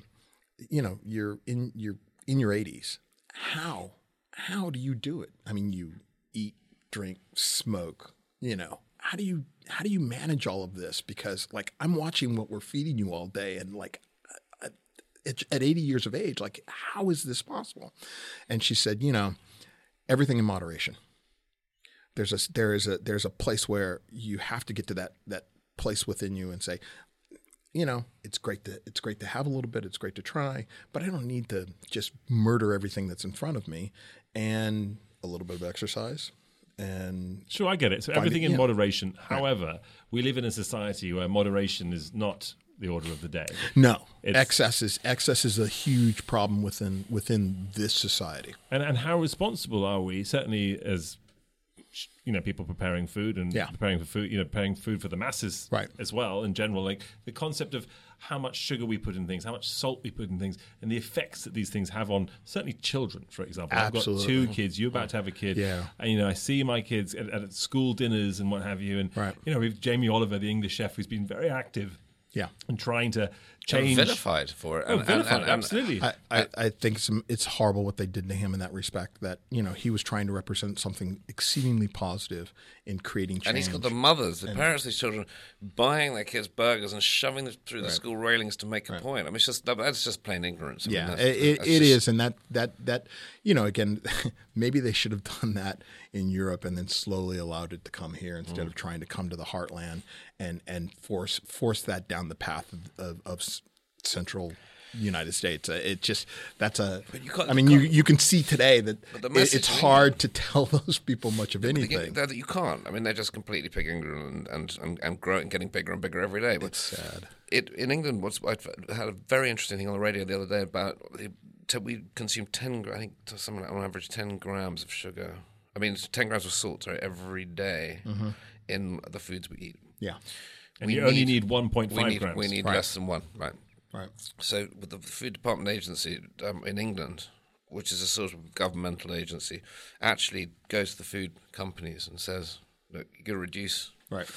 you know, you're in you're in your 80s. How how do you do it? I mean, you eat, drink, smoke. You know, how do you how do you manage all of this? Because like I'm watching what we're feeding you all day, and like." uh, At at 80 years of age, like, how is this possible? And she said, you know, everything in moderation there's a there is a there's a place where you have to get to that that place within you and say you know it's great to it's great to have a little bit it's great to try but i don't need to just murder everything that's in front of me and a little bit of exercise and Sure, I get it. So everything it- in yeah. moderation. However, we live in a society where moderation is not the order of the day. no It's- excess is excess is a huge problem within within this society And and how responsible are we? Certainly, as you know, people preparing food and Yeah. preparing for food, you know, preparing food for the masses Right. as well. In general, like the concept of how much sugar we put in things, how much salt we put in things, and the effects that these things have on certainly children. For example, I've got two kids. You're about to have a kid, Yeah. And you know, I see my kids at, at school dinners and what have you, and Right. you know, we've Jamie Oliver, the English chef, who's been very active yeah and trying to And change. vilified for it. Oh, And, and- vilified, and- and- absolutely. I, I, I think some, it's horrible what they did to him in that respect. That you know he was trying to represent something exceedingly positive in creating change. And he's got the mothers, the parents of these children, buying their kids burgers and shoving them through the school railings to make a point. I mean, it's just that's just plain ignorance. I mean, yeah, that's- it, it, that's it just- is, and that that that you know again, maybe they should have done that in Europe and then slowly allowed it to come here instead Mm. of trying to come to the heartland and and force force that down the path of, of, of central. United States. Uh, It just that's a. you can't- I mean, you you can see today that it's hard to tell those people much of anything. that you can't. I mean, they're just completely ignorant and and, and, and growing, getting bigger and bigger every day. But It's sad. It in England. What's I had a very interesting thing on the radio the other day about we consume ten. I think something on average ten grams of sugar. I mean, ten grams of salt sorry, every day Mm-hmm. in the foods we eat. Yeah. and we you only need- need 1.5 We need grams. we need Right. less than one. Right. Right. So, with the Food Department Agency um, in England, which is a sort of governmental agency, actually goes to the food companies and says, "Look, you got to reduce. Right.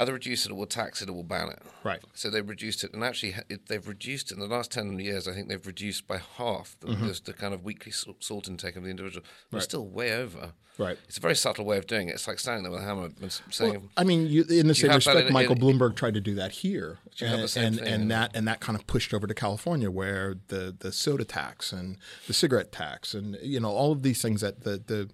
Either reduce it or we'll tax it or we'll ban it." Right. So they've reduced it, and actually, it, they've reduced it in the last ten years. I think they've reduced by half the, mm-hmm. just the kind of weekly salt intake of the individual. We're still way over. Right. It's a very subtle way of doing it. It's like standing there with a hammer and saying, I mean, you, in the same respect, in- Michael in- Bloomberg tried to do that here, and and, and that and that kind of pushed over to California, where the the soda tax and the cigarette tax, and you know all of these things that the the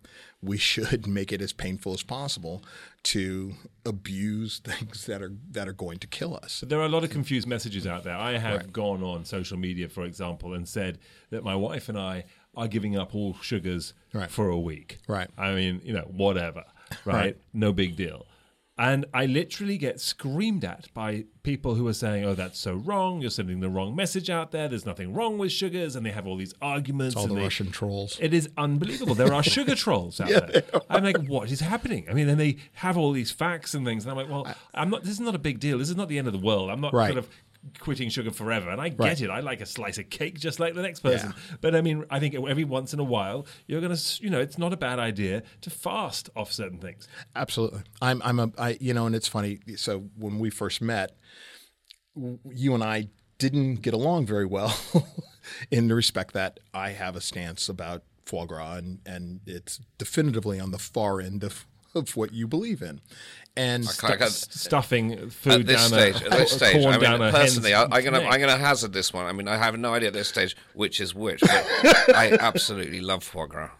we should make it as painful as possible to abuse things that are that are going to kill us. There are a lot of confused messages out there. I have gone on social media, for example, and said that my wife and I are giving up all sugars Right. for a week. Right. I mean, you know, whatever. Right. Right. No big deal. And I literally get screamed at by people who are saying, "Oh, that's so wrong! You're sending the wrong message out there. There's nothing wrong with sugars," and they have all these arguments. all and the they- Russian trolls. it is unbelievable. There are sugar trolls out there. I'm like, what is happening? I mean, and they have all these facts and things, and I'm like, well, I'm not. This is not a big deal. This is not the end of the world. I'm not Right. kind of quitting sugar forever. And I get Right. it. I like a slice of cake just like the next person. But I mean, I think every once in a while, you're gonna, you know, it's not a bad idea to fast off certain things. Absolutely. I'm I'm a I you know, and it's funny. So when we first met, you and I didn't get along very well in the respect that I have a stance about foie gras and, and it's definitively on the far end of, of what you believe in. And I got- Stuffing food at this down stage, a, at this stage, corn I down mean, a personally, I, hen's I'm gonna. I'm gonna hazard this one. I mean, I have no idea at this stage which is which. But I absolutely love foie gras.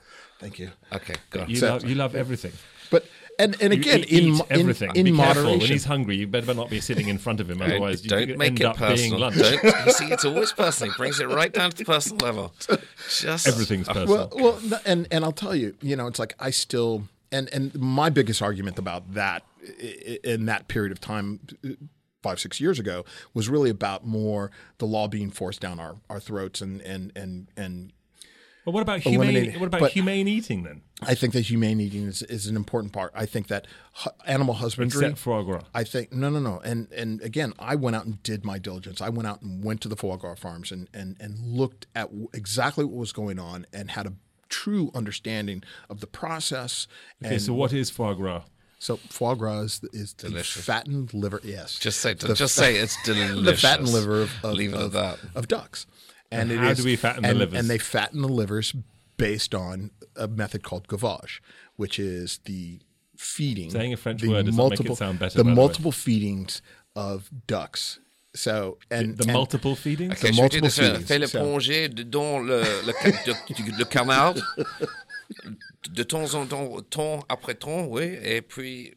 thank you. Okay, go on. You, So- love, you love everything. But and and You again eat, in eat mo- in, everything. in Be careful. moderation. When he's hungry, you better not be sitting in front of him, otherwise you don't make end it up being personal. lunch. Don't, you see, it's always personal. It brings it right down to the personal level. Just Everything's personal. Well, well, and and I'll tell you, you know, it's like I still and and my biggest argument about that in that period of time. Five six years ago was really about more the law being forced down our, our throats and and and and But what about humane? What about but- humane eating then? I think that humane eating is, is an important part. I think that hu- animal husbandry. Except foie gras. I think no, no, no, and and again, I went out and did my diligence. I went out and went to the foie gras farms and and and looked at w- exactly what was going on and had a true understanding of the process. Okay, and so what is foie gras? so foie gras is, is the Delicious. fattened liver. Yes, just say The just fa- say it's delicious. the fattened liver of, of, Leave it of, that. of ducks. And, And it how is- do we fatten the livers? And they fatten the livers based on a method called gavage, which is the feeding. Saying a French the word doesn't make it sound better, The by the way. multiple feedings of ducks. So and The and- multiple feedings? Okay, The je vais te multiple dire ça. feedings, Fais le so- plonger dedans le, le, de- le. De temps en temps, temps après temps, oui. Et puis,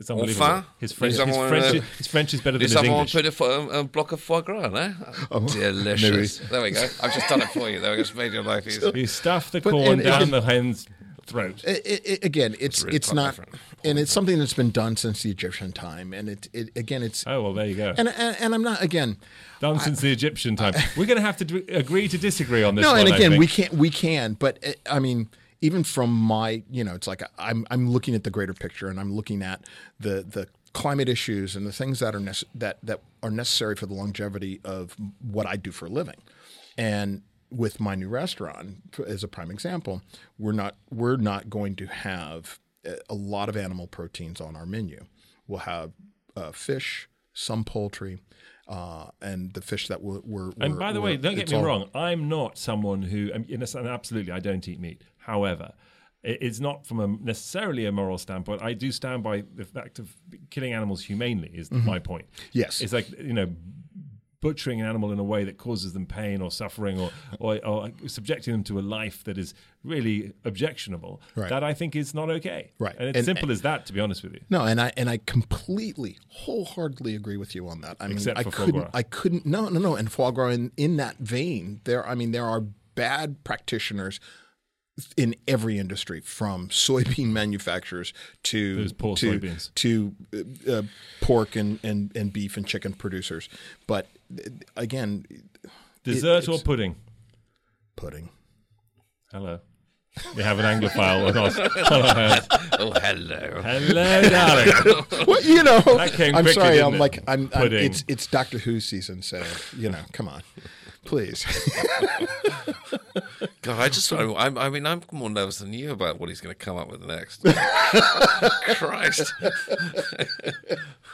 It's. Enfin, his French, nous his avons, French, his French is better than nous his avons un English. peu de fo- un, un bloc of foie gras, né? Delicious. There we go. I've just done it for you. There, I just made your life easier. You stuff the corn down the hen's throat. it, it, it- again, it's really it's not, different. and it's something that's been done since the Egyptian time, and it, it again, it's Oh well, there you go. and, and and I'm not again. Done since the Egyptian time. We're going to have to agree to disagree on this. No, one, and I again, we can't we can, but uh, I mean, even from my, you know, it's like I'm I'm looking at the greater picture, and I'm looking at the the climate issues and the things that are nece- that that are necessary for the longevity of what I do for a living, and with my new restaurant as a prime example, we're not we're not going to have a- lot of animal proteins on our menu. We'll have uh, fish, some poultry. Uh, and the fish that we're, we're And by the way, don't get me all- wrong. I'm not someone who, and absolutely, I don't eat meat. However, it's not from a necessarily a moral standpoint. I do stand by the fact of killing animals humanely. Is my point. Mm-hmm. Yes. it's like you know. Butchering an animal in a way that causes them pain or suffering, or, or, or subjecting them to a life that is really objectionable, Right. that I think is not okay. Right. and it's And- simple as that. To be honest with you, No, and I and I completely, wholeheartedly agree with you on that. I mean, Except I couldn't, gras. I couldn't. No, no, no. And foie gras in, in that vein, there. I mean, there are bad practitioners in every industry, from soybean manufacturers to to, to uh, uh, pork and, and and beef and chicken producers. But uh, again, dessert or pudding. pudding. Hello, we have an Anglophile with us. Hello, Oh, hello. Hello, darling. Well, you know, That came I'm quickly, sorry. I'm it? like, I'm, I'm. Pudding. It's it's Doctor Who season, so you know, come on, please. God, I just, I, I mean, I'm more nervous than you about what he's going to come up with next. Christ.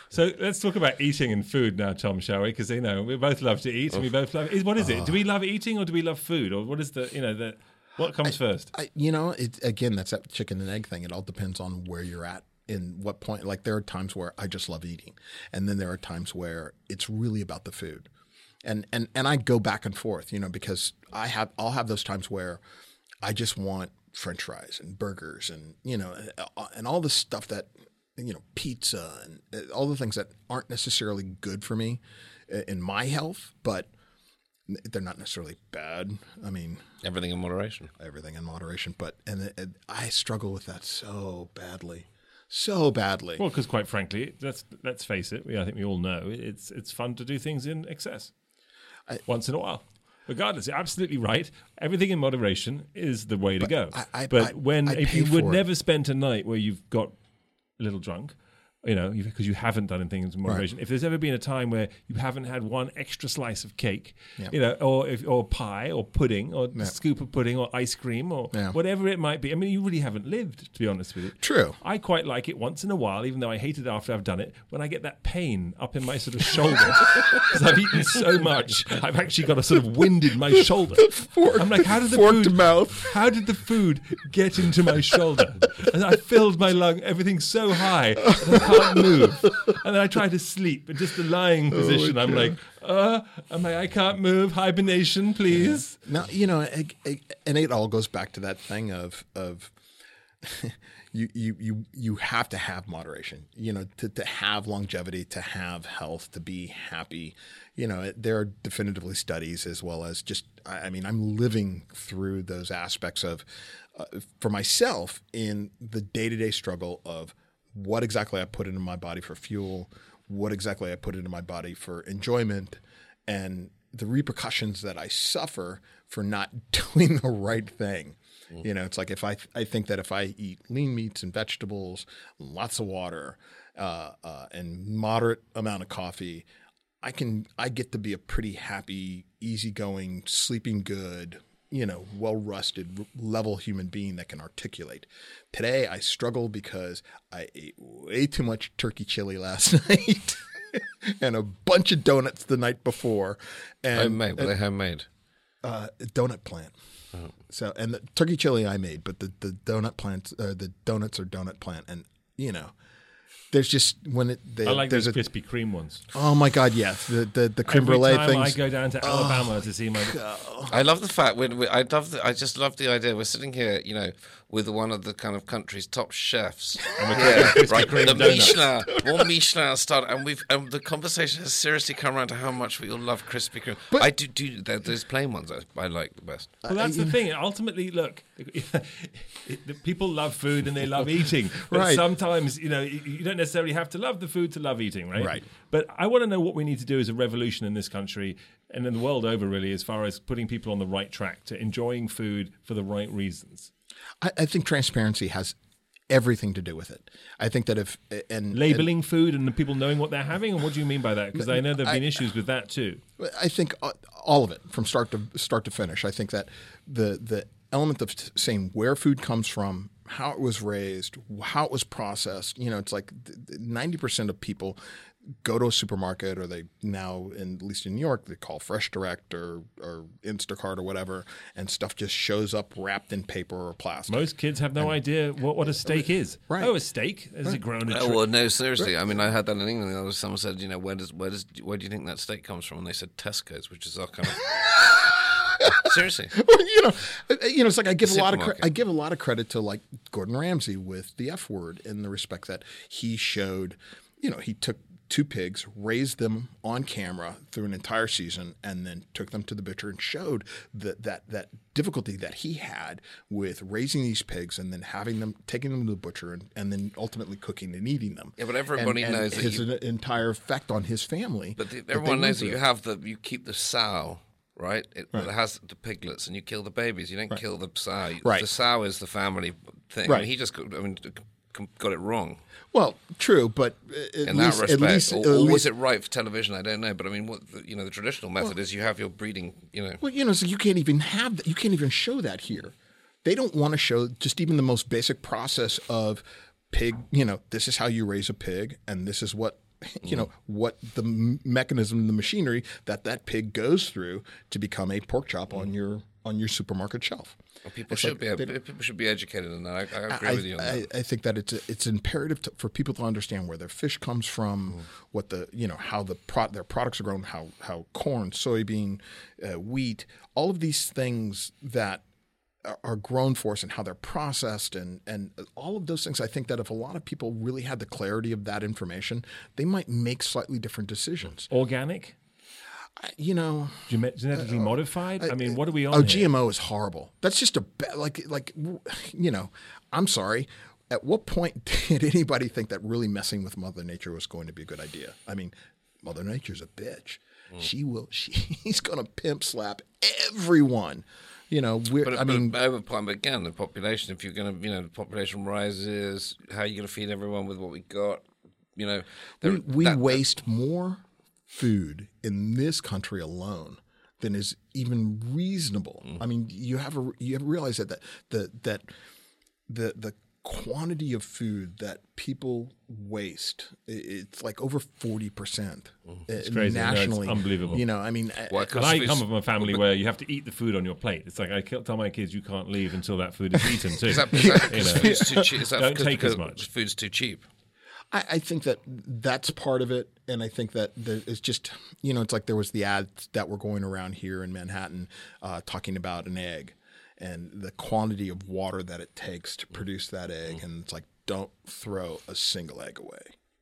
So let's talk about eating and food now, Tom, shall we? Because you know we both love to eat, and we both love. is- What is it? Do we ah. love eating or do we love food, or what is the you know the what comes first? I, you know, it again, that's that chicken and egg thing. It all depends on where you're at in what point. Like there are times where I just love eating, and then there are times where it's really about the food, and and and I go back and forth. You know, because I have I'll have those times where I just want French fries and burgers and you know and- and all the stuff that you know pizza and uh, all the things that aren't necessarily good for me uh, in my health, but they're not necessarily bad. I mean, Everything in moderation. everything in moderation, but and, it- it- I struggle with that so badly, so badly. Well, because quite frankly, let's let's face it. We, I think we all know it's it's fun to do things in excess I- once in a while. Regardless, you're absolutely right. Everything in moderation is the way to go. I- I- but when if you would never spend a night where you've got a little drunk, you know, because you haven't done things in moderation. If there's ever been a time where you haven't had one extra slice of cake, you know, or if, or pie or pudding or scoop of pudding or ice cream or Yeah. whatever it might be. I mean, you really haven't lived, to be honest with you. True. I quite like it once in a while, even though I hate it after I've done it, when I get that pain up in my sort of shoulder. Because I've eaten so much, I've actually got a sort of wind in my shoulder. I'm like, how did the forked food, mouth. How did the food get into my shoulder? And I filled my lung, everything's so high, can't move. And then I try to sleep, in just the lying Oh, position. I'm like, uh, I'm like, I can't move, hibernation, please. Now you know, and it all goes back to that thing of of you you you you have to have moderation. You know, to to have longevity, to have health, to be happy. You know, it, there are definitively studies as well as just. I I mean, I'm living through those aspects of uh, for myself in the day to day struggle of what exactly I put into my body for fuel, what exactly I put into my body for enjoyment, and the repercussions that I suffer for not doing the right thing. You know, it's like if I I think that if I eat lean meats and vegetables, lots of water, uh, uh, and moderate amount of coffee, I can I get to be a pretty happy, easygoing, sleeping good, you know, well rusted, level human being that can articulate. Today I struggle because I ate way too much turkey chili last night. and a bunch of donuts the night before, and Homemade. Were they homemade? uh, donut plant. So and the turkey chili I made, but the the donut plants, uh, the donuts are donut plant, and you know, there's just when it they, I like there's these a Krispy Kreme ones. oh my god yes the the the creme Every brulee time things. I go down to oh Alabama to see my I love the fact when we, I love the, I just love the idea we're sitting here, you know, with one of the kind of country's top chefs. yeah, right. Kreme The donuts. Michelin, more Michelin star, and we've and the conversation has seriously come around to how much we all love Krispy Kreme. I do do there- those plain ones. I, I like the best. Well, that's the thing. Ultimately, look, it, the people love food and they love eating. Right. sometimes, you know, you don't necessarily have to love the food to love eating, right? Right. But I want to know what we need to do as a revolution in this country and in the world over, really, as far as putting people on the right track to enjoying food for the right reasons. I, I think transparency has everything to do with it. I think that if and Labeling food and the people knowing what they're having, and what do you mean by that? Because I know there have been issues with that too. I think all of it from start to start to finish. I think that the the element of saying where food comes from, how it was raised, how it was processed. You know, it's like ninety percent of people go to a supermarket or they now, in, at least in New York, they call Fresh Direct or or Instacart or whatever, and stuff just shows up wrapped in paper or plastic. Most kids have no idea what, what a uh, steak is. Right. Oh, a steak? Is it grown in Oh, well, no, seriously. I mean, I had that in England. Someone said, you know, where does where does where do you think that steak comes from? And they said Tesco's, which is our kind of seriously. you know, uh, you know, it's like I give a lot of cre- I give a lot of credit to like Gordon Ramsay with the F word in the respect that he showed, you know, he took two pigs, raised them on camera through an entire season, and then took them to the butcher and showed that that that difficulty that he had with raising these pigs and then having them taking them to the butcher and, and then ultimately cooking and eating them. Yeah, but everybody and, knows that his you- entire effect on his family. But the, everyone knows that you have the you keep the sow. Right, it, that has the piglets, and you kill the babies. You don't kill the sow. Right. The sow is the family thing. I mean, he just got, I mean, got it wrong Well, true, but uh, at in least, that at respect. least, or, or was it right for television? I don't know. But I mean, what you know, the traditional method is you have your breeding. You know, Well, you know, so you can't even have that. You can't even show that here. They don't want to show just even the most basic process of pig. You know, this is how you raise a pig, and this is what you know what the m- mechanism, the machinery that that pig goes through to become a pork chop on your on your supermarket shelf. people It's should like be they- people should be educated in that. I, I agree I, with you on that. I, I think that it's it's imperative to, for people to understand where their fish comes from, what the you know how the pro- their products are grown, how how corn, soybean, uh, wheat, all of these things that are- grown for us and how they're processed and and all of those things. I think that if a lot of people really had the clarity of that information, they might make slightly different decisions. Organic? You know, Gene- Genetically modified? I mean, what are we on? oh, here? GMO is horrible. That's just a like like you know. I'm sorry. At what point did anybody think that really messing with Mother Nature was going to be a good idea? I mean, Mother Nature's a bitch. Mm. She will. she, She's going to pimp slap everyone. You know, we're. But, I mean, but over time, again, the population. If you're going to, you know, the population rises. How are you going to feed everyone with what we got? You know, we, there- we that- waste more food in this country alone than is even reasonable. Mm. I mean, you have a you have realized realize that that the that the the quantity of food that people waste it's like over 40% it's Mm. crazy. No, it's nationally unbelievable. you know i mean Why? I- 'Cause I come from a family where you have to eat the food on your plate. It's like I tell my kids you can't leave until that food is eaten too. Is that, is that You know. food's too cheap? Is that Don't take as much. Food's too cheap. I, I think that that's part of it, and I think that there is just you know it's like there was the ads that were going around here in Manhattan uh, talking about an egg and the quantity of water that it takes to produce that egg, and it's like don't throw a single egg away.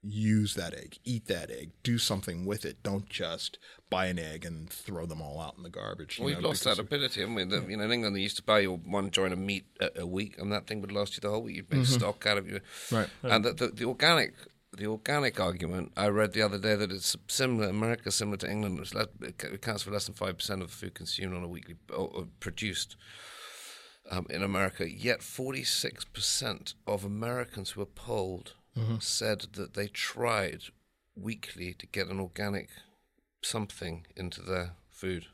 Use that egg, eat that egg, do something with it. Don't just buy an egg and throw them all out in the garbage. you We've know, lost that ability, haven't we? The, you know, in England, they used to buy you one joint of meat a, a week, and that thing would last you the whole week. You'd make stock out of you. Mm-hmm. Right. And the, the, the organic, the organic argument, I read the other day that it's similar. America similar to England. Less, it accounts for less than five percent of the food consumed on a weekly or, or produced. Um, in America, yet 46% of Americans who were polled Mm-hmm. said that they tried weekly to get an organic something into their food,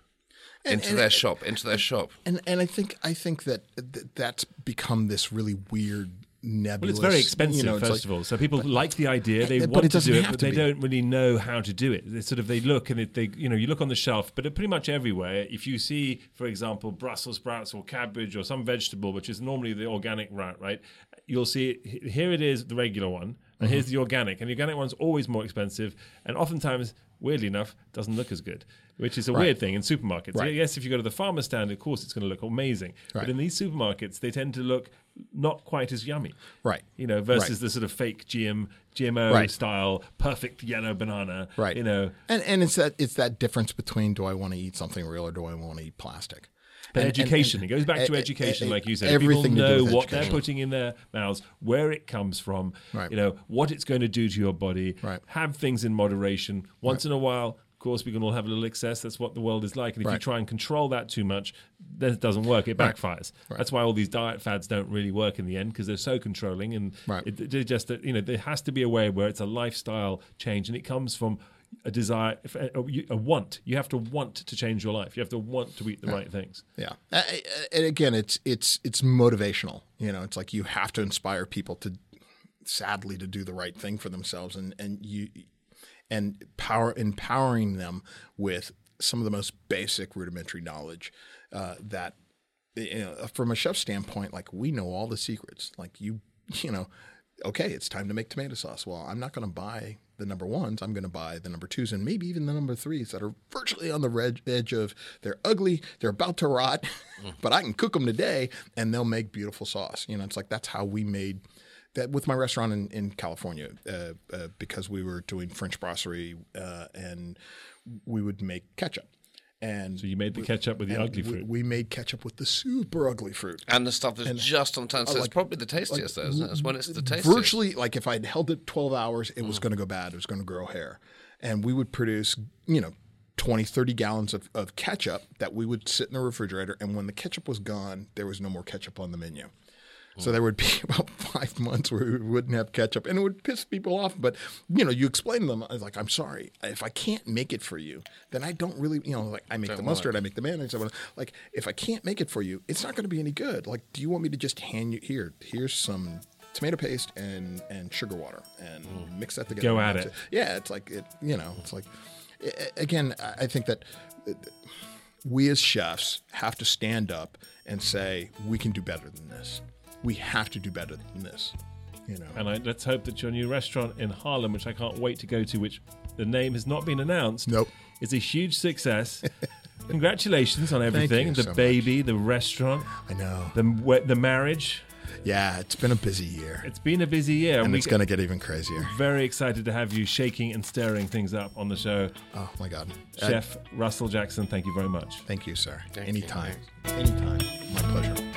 into and- their shop, into their shop. and and I think I think that th- that's become this really weird nebulous. Well, it's very expensive, you know, first like- of all. So people like the idea, they but want to do it, but they be. don't really know how to do it. They sort of they look and it, they you know you look on the shelf, but pretty much everywhere, if you see, for example, Brussels sprouts or cabbage or some vegetable, which is normally the organic route, right? You'll see it, here it is, the regular one, and here's Mm-hmm. the organic, and the organic one's always more expensive, and oftentimes, weirdly enough, doesn't look as good. Which is a weird thing in supermarkets. Right. Yes, if you go to the farmer stand, of course, it's going to look amazing. Right. But in these supermarkets, they tend to look not quite as yummy Right. you know, versus Right. the sort of fake GM GMO Right. style perfect yellow banana, right You know, and and it's that it's that difference between do i want to eat something real or do i want to eat plastic but And- and- education. and- it goes back to education, like you said. everything People know what they're putting in their mouths, where it comes from, Right. you know, what it's going to do to your body. Right. Have things in moderation. Once in a while, course, we can all have a little excess. That's what the world is like. And if you try and control that too much, then it doesn't work. It Right. backfires. Right. That's why all these diet fads don't really work in the end because they're so controlling. And Right. it, they're just, that you know, there has to be a way where it's a lifestyle change and it comes from a desire, a, a want. You have to want to change your life. You have to want to eat the right things. yeah and again it's it's it's motivational you know it's like you have to inspire people to sadly to do the right thing for themselves and and you and power empowering them with some of the most basic rudimentary knowledge uh, that you know from a chef standpoint like we know all the secrets. Like you you know okay it's time to make tomato sauce. Well i'm not going to buy the number ones. I'm going to buy the number twos and maybe even the number threes that are virtually on the red edge of they're ugly they're about to rot but i can cook them today and they'll make beautiful sauce. You know it's like that's how we made that with my restaurant in, in California uh, uh, because we were doing French brasserie uh, and we would make ketchup. And So you made the ketchup with the ugly fruit. we made ketchup with the super ugly fruit. And the stuff that's just on time. So it's like- probably the tastiest, though, isn't it? It's when it's the tastiest. Virtually, like if I'd held it 12 hours, it was Mm. going to go bad. It was going to grow hair. And we would produce, you know, 20, 30 gallons of, of ketchup that we would sit in the refrigerator. And when the ketchup was gone, there was no more ketchup on the menu. So there would be about five months where we wouldn't have ketchup, and it would piss people off. But you know, you explain to them, I was like, "I'm sorry, if I can't make it for you, then I don't really, you know, like I make the mustard, I make the mayonnaise. I Like if I can't make it for you, it's not going to be any good. Like, do you want me to just hand you here? Here's some tomato paste and and sugar water, and mix that together. Go at that's it. Yeah, it's like it. You know, it's like again. I I think that uh, we as chefs have to stand up and say we can do better than this. We have to do better than this. You know. And I, let's hope that your new restaurant in Harlem, which I can't wait to go to, which the name has not been announced, Nope. is a huge success. Congratulations on everything you the so much. baby, the restaurant, I know. the the marriage. Yeah, it's been a busy year, It's been a busy year, and we it's going to get even crazier. very excited to have you shaking and stirring things up on the show. Oh my God, Chef Russell Jackson, thank you very much. thank you, sir. Thank you. Anytime, anytime. My pleasure.